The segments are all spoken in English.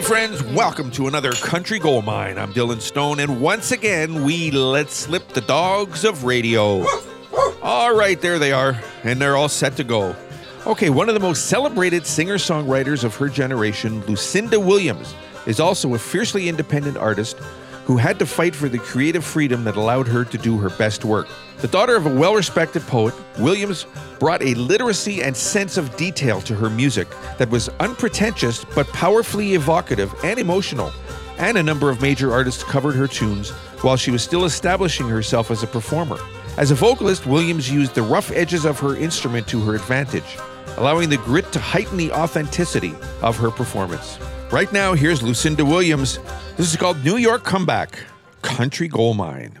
Hey, friends, welcome to another Country Gold Mine. I'm Dylan Stone, and once again, we let slip the dogs of radio. All right, there they are, and they're all set to go. Okay, one of the most celebrated singer songwriters of her generation, Lucinda Williams, is also a fiercely independent artist who had to fight for the creative freedom that allowed her to do her best work. The daughter of a well respected poet, Williams brought a literacy and sense of detail to her music that was unpretentious but powerfully evocative and emotional. And a number of major artists covered her tunes while she was still establishing herself as a performer. As a vocalist, Williams used the rough edges of her instrument to her advantage, allowing the grit to heighten the authenticity of her performance. Right now, here's Lucinda Williams. This is called New York Comeback Country Gold Mine.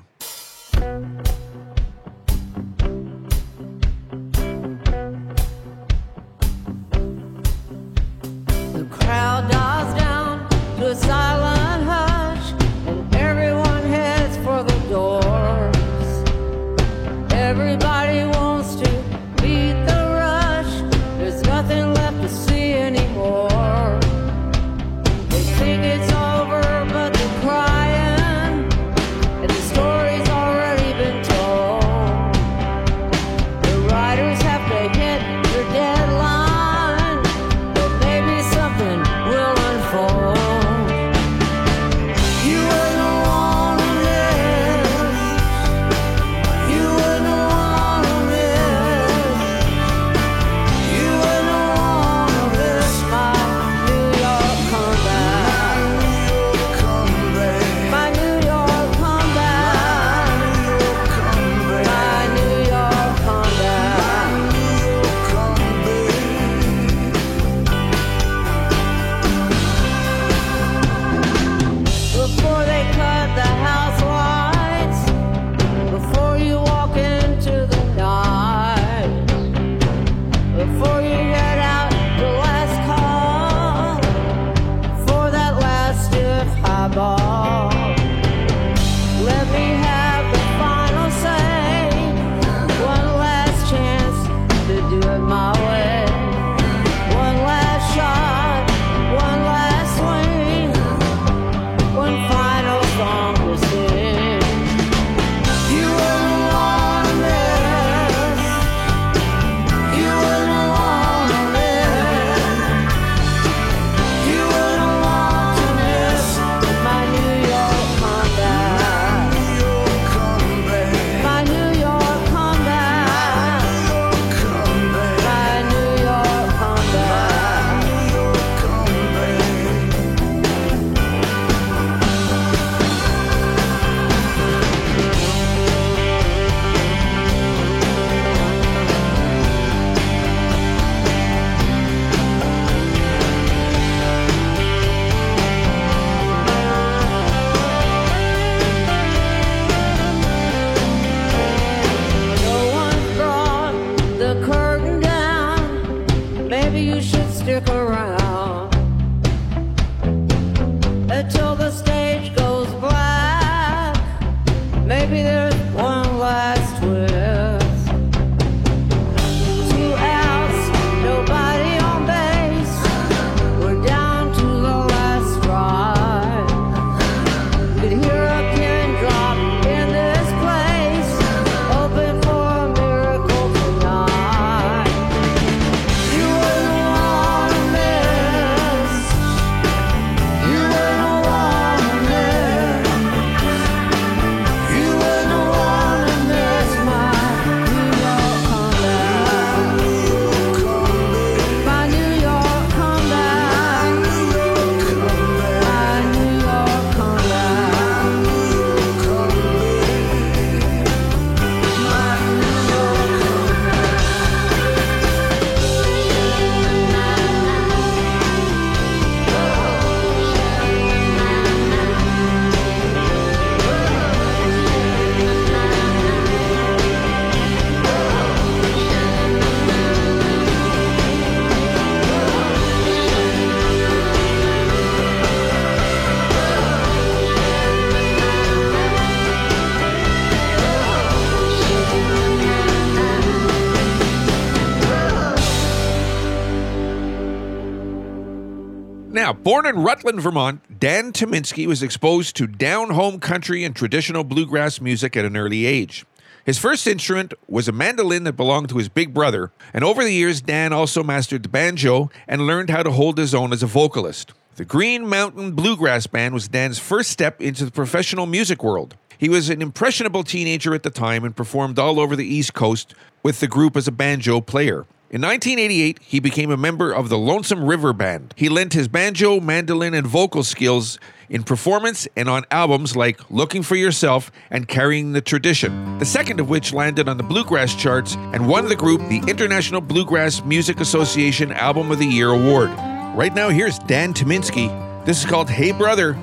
Born in Rutland, Vermont, Dan Tyminski was exposed to down home country and traditional bluegrass music at an early age. His first instrument was a mandolin that belonged to his big brother, and over the years, Dan also mastered the banjo and learned how to hold his own as a vocalist. The Green Mountain Bluegrass Band was Dan's first step into the professional music world. He was an impressionable teenager at the time and performed all over the East Coast with the group as a banjo player. In 1988, he became a member of the Lonesome River Band. He lent his banjo, mandolin, and vocal skills in performance and on albums like Looking for Yourself and Carrying the Tradition, the second of which landed on the bluegrass charts and won the group the International Bluegrass Music Association Album of the Year award. Right now, here's Dan Tyminski. This is called Hey Brother,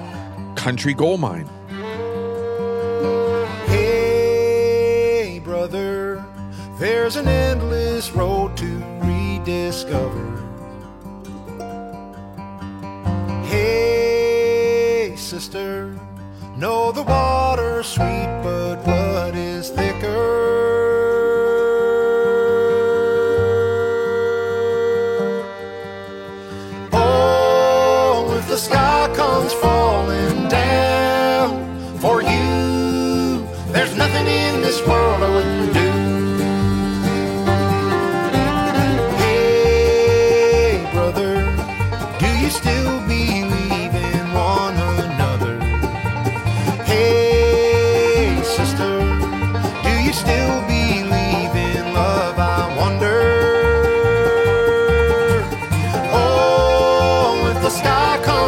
Country Gold Mine. There's an endless road to rediscover. Hey, sister, know the water's sweet, but blood is thicker.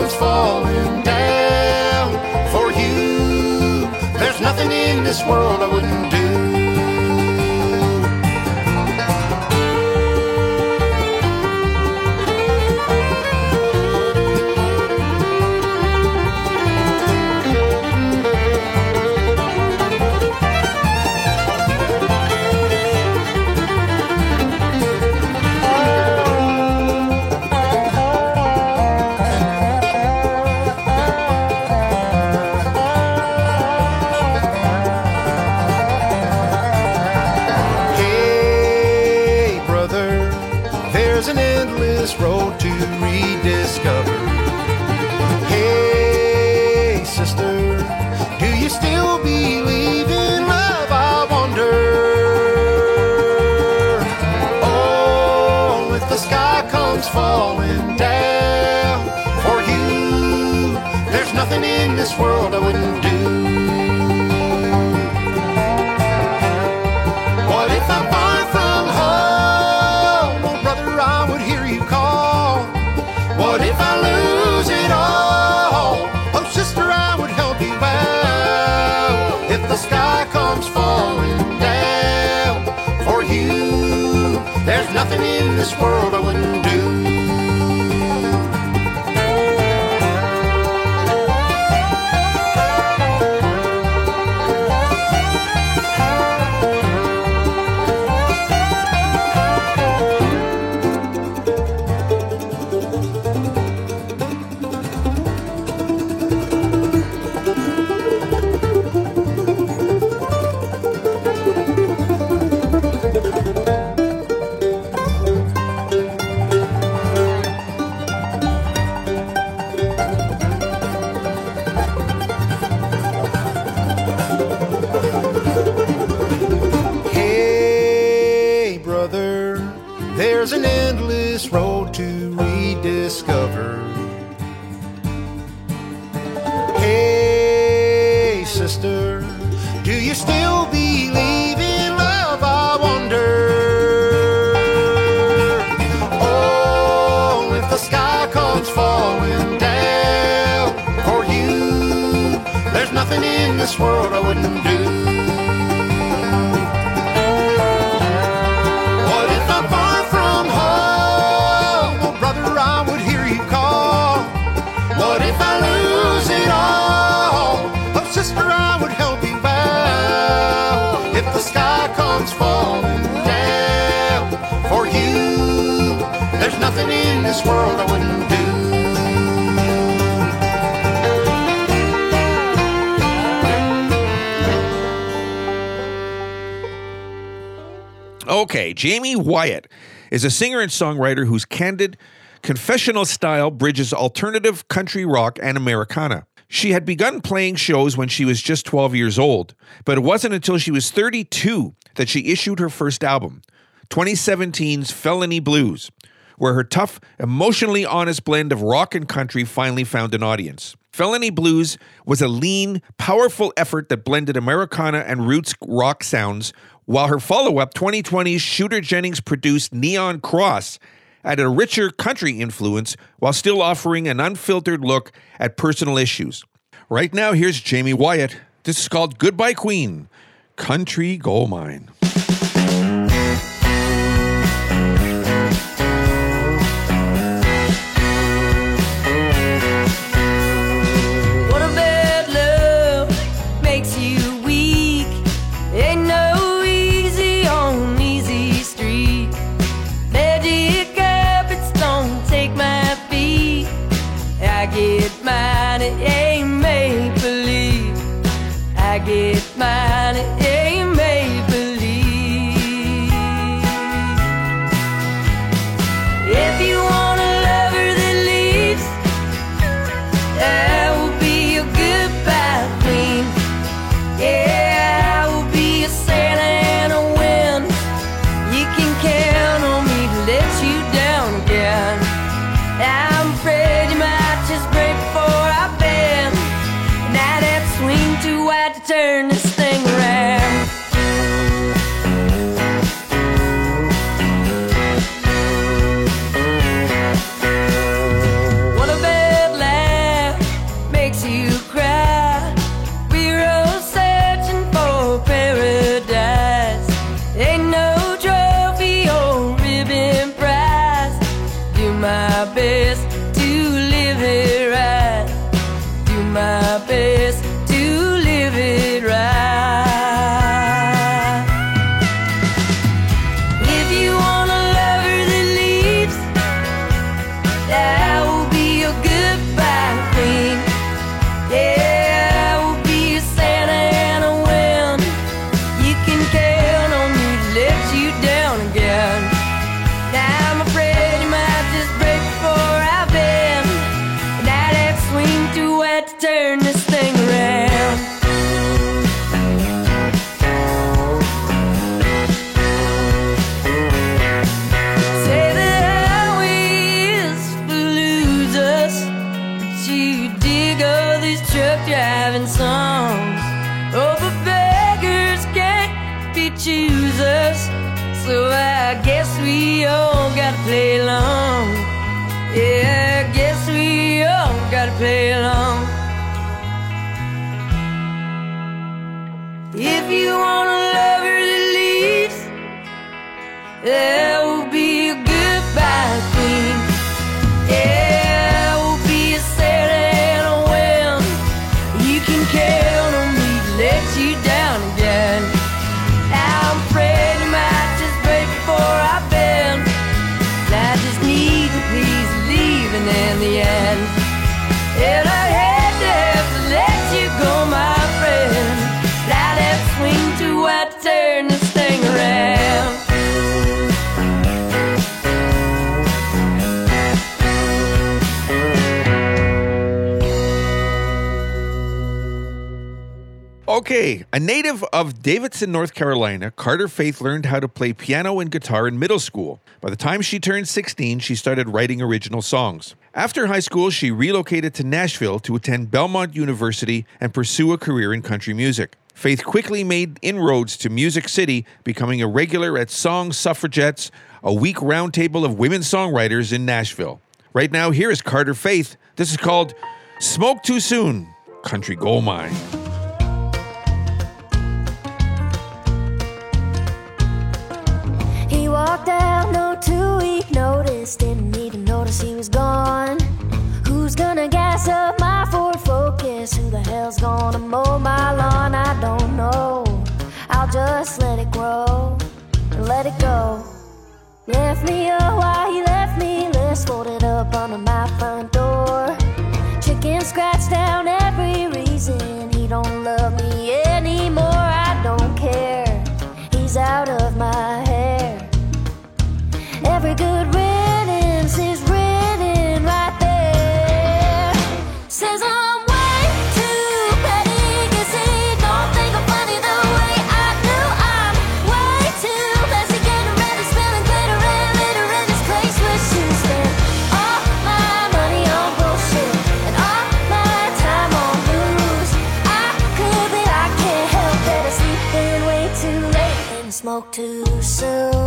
Comes falling down for you, there's nothing in this world I wouldn't do. Endless road to rediscover. Hey, sister, do you still believe in love? I wonder. Oh, if the sky comes falling down for you, there's nothing in this world I wouldn't rediscover. Hey, sister, do you still believe in love? I wonder. Oh, if the sky comes falling down for you, there's nothing in this world I wouldn't do. world I wouldn't. Okay, Jaime Wyatt is a singer and songwriter whose candid confessional style bridges alternative country rock and Americana. She had begun playing shows when she was just 12 years old, but it wasn't until she was 32 that she issued her first album, 2017's Felony Blues, where her tough, emotionally honest blend of rock and country finally found an audience. Felony Blues was a lean, powerful effort that blended Americana and roots rock sounds, while her follow up 2020's Shooter Jennings produced Neon Cross added a richer country influence while still offering an unfiltered look at personal issues. Right now, here's Jaime Wyatt. This is called Goodbye Queen Country Goldmine. Okay, a native of Davidson, North Carolina, Carter Faith learned how to play piano and guitar in middle school. By the time she turned 16, she started writing original songs. After high school, she relocated to Nashville to attend Belmont University and pursue a career in country music. Faith quickly made inroads to Music City, becoming a regular at Song Suffragettes, a week roundtable of women songwriters in Nashville. Right now, here is Carter Faith. This is called Smoke Too Soon Country Gold Mine. hell's gonna mow my lawn? I don't know. I'll just let it grow and let it go. Left me a while, he left me list folded up under my front door. spoke too soon.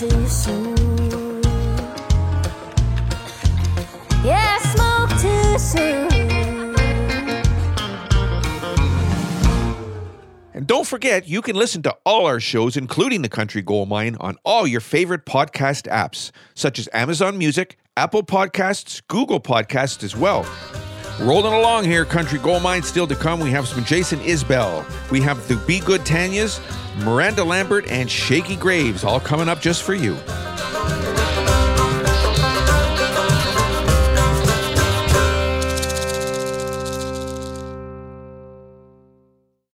to you soon. Yeah, I smoke soon. And don't forget, you can listen to all our shows, including The Country Gold Mine, on all your favorite podcast apps, such as Amazon Music, Apple Podcasts, Google Podcasts as well. Rolling along here, Country Gold Mine still to come. We have some Jason Isbell. We have the Be Good Tanyas, Miranda Lambert, and Shakey Graves all coming up just for you.